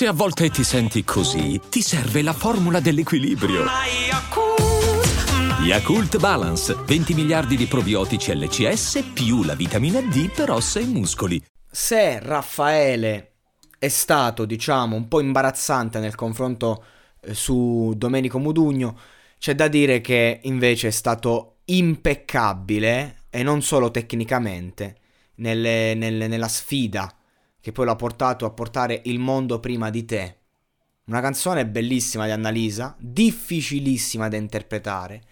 Se a volte ti senti così, ti serve la formula dell'equilibrio. Yakult Balance, 20 miliardi di probiotici LCS più la vitamina D per ossa e muscoli. Se Raffaele è stato, diciamo, un po' imbarazzante nel confronto eh, su Domenico Mudugno, c'è da dire che invece è stato impeccabile e non solo tecnicamente nelle, nelle, nella sfida che poi l'ha portato a portare il mondo prima di te. Una canzone bellissima di Annalisa, difficilissima da interpretare,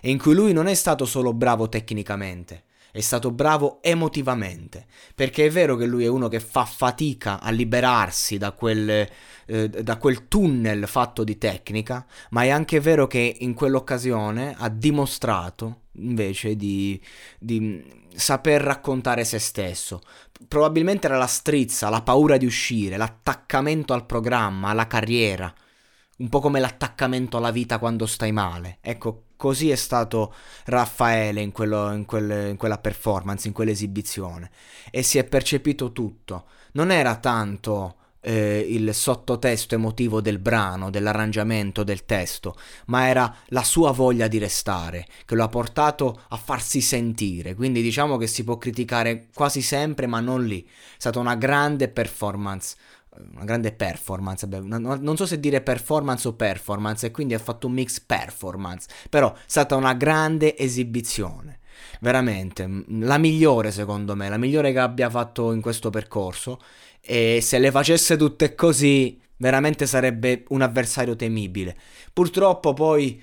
e in cui lui non è stato solo bravo tecnicamente, è stato bravo emotivamente, perché è vero che lui è uno che fa fatica a liberarsi da quel, eh, da quel tunnel fatto di tecnica, ma è anche vero che in quell'occasione ha dimostrato invece di, di saper raccontare se stesso. Probabilmente era la strizza, la paura di uscire, l'attaccamento al programma, alla carriera, un po' come l'attaccamento alla vita quando stai male. Ecco, così è stato Raffaele in, quello, in, quel, in quella performance, in quell'esibizione. E si è percepito tutto. Non era tanto eh, il sottotesto emotivo del brano, dell'arrangiamento del testo, ma era la sua voglia di restare che lo ha portato a farsi sentire. Quindi diciamo che si può criticare quasi sempre, ma non lì. È stata una grande performance. Una grande performance, non so se dire performance o performance, e quindi ha fatto un mix performance, però è stata una grande esibizione veramente la migliore secondo me, la migliore che abbia fatto in questo percorso e se le facesse tutte così veramente sarebbe un avversario temibile. Purtroppo poi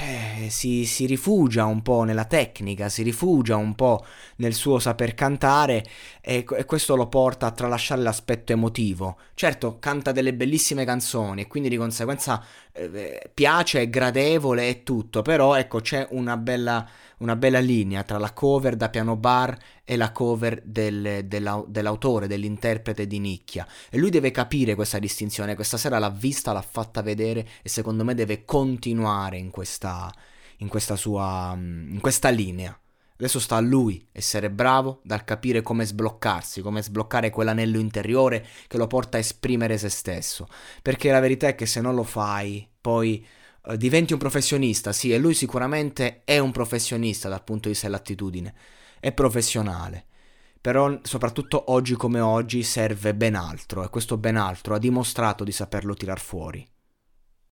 eh, si, si, rifugia un po' nella tecnica, si rifugia un po' nel suo saper cantare e, e, questo lo porta a tralasciare l'aspetto emotivo. Certo, canta delle bellissime canzoni e quindi di conseguenza eh, piace, è gradevole e tutto, però ecco c'è una bella, una bella linea tra la cover da piano bar e la cover del, della, dell'autore, dell'interprete di nicchia. E lui deve capire questa distinzione, questa sera l'ha vista, l'ha fatta vedere e secondo me deve continuare in questa, in questa sua, in questa linea. Adesso sta a lui essere bravo dal capire come sbloccarsi, come sbloccare quell'anello interiore che lo porta a esprimere se stesso. Perché la verità è che se non lo fai, poi eh, diventi un professionista, sì, e lui sicuramente è un professionista dal punto di vista dell'attitudine, è professionale. Però soprattutto oggi come oggi serve ben altro e questo ben altro ha dimostrato di saperlo tirar fuori.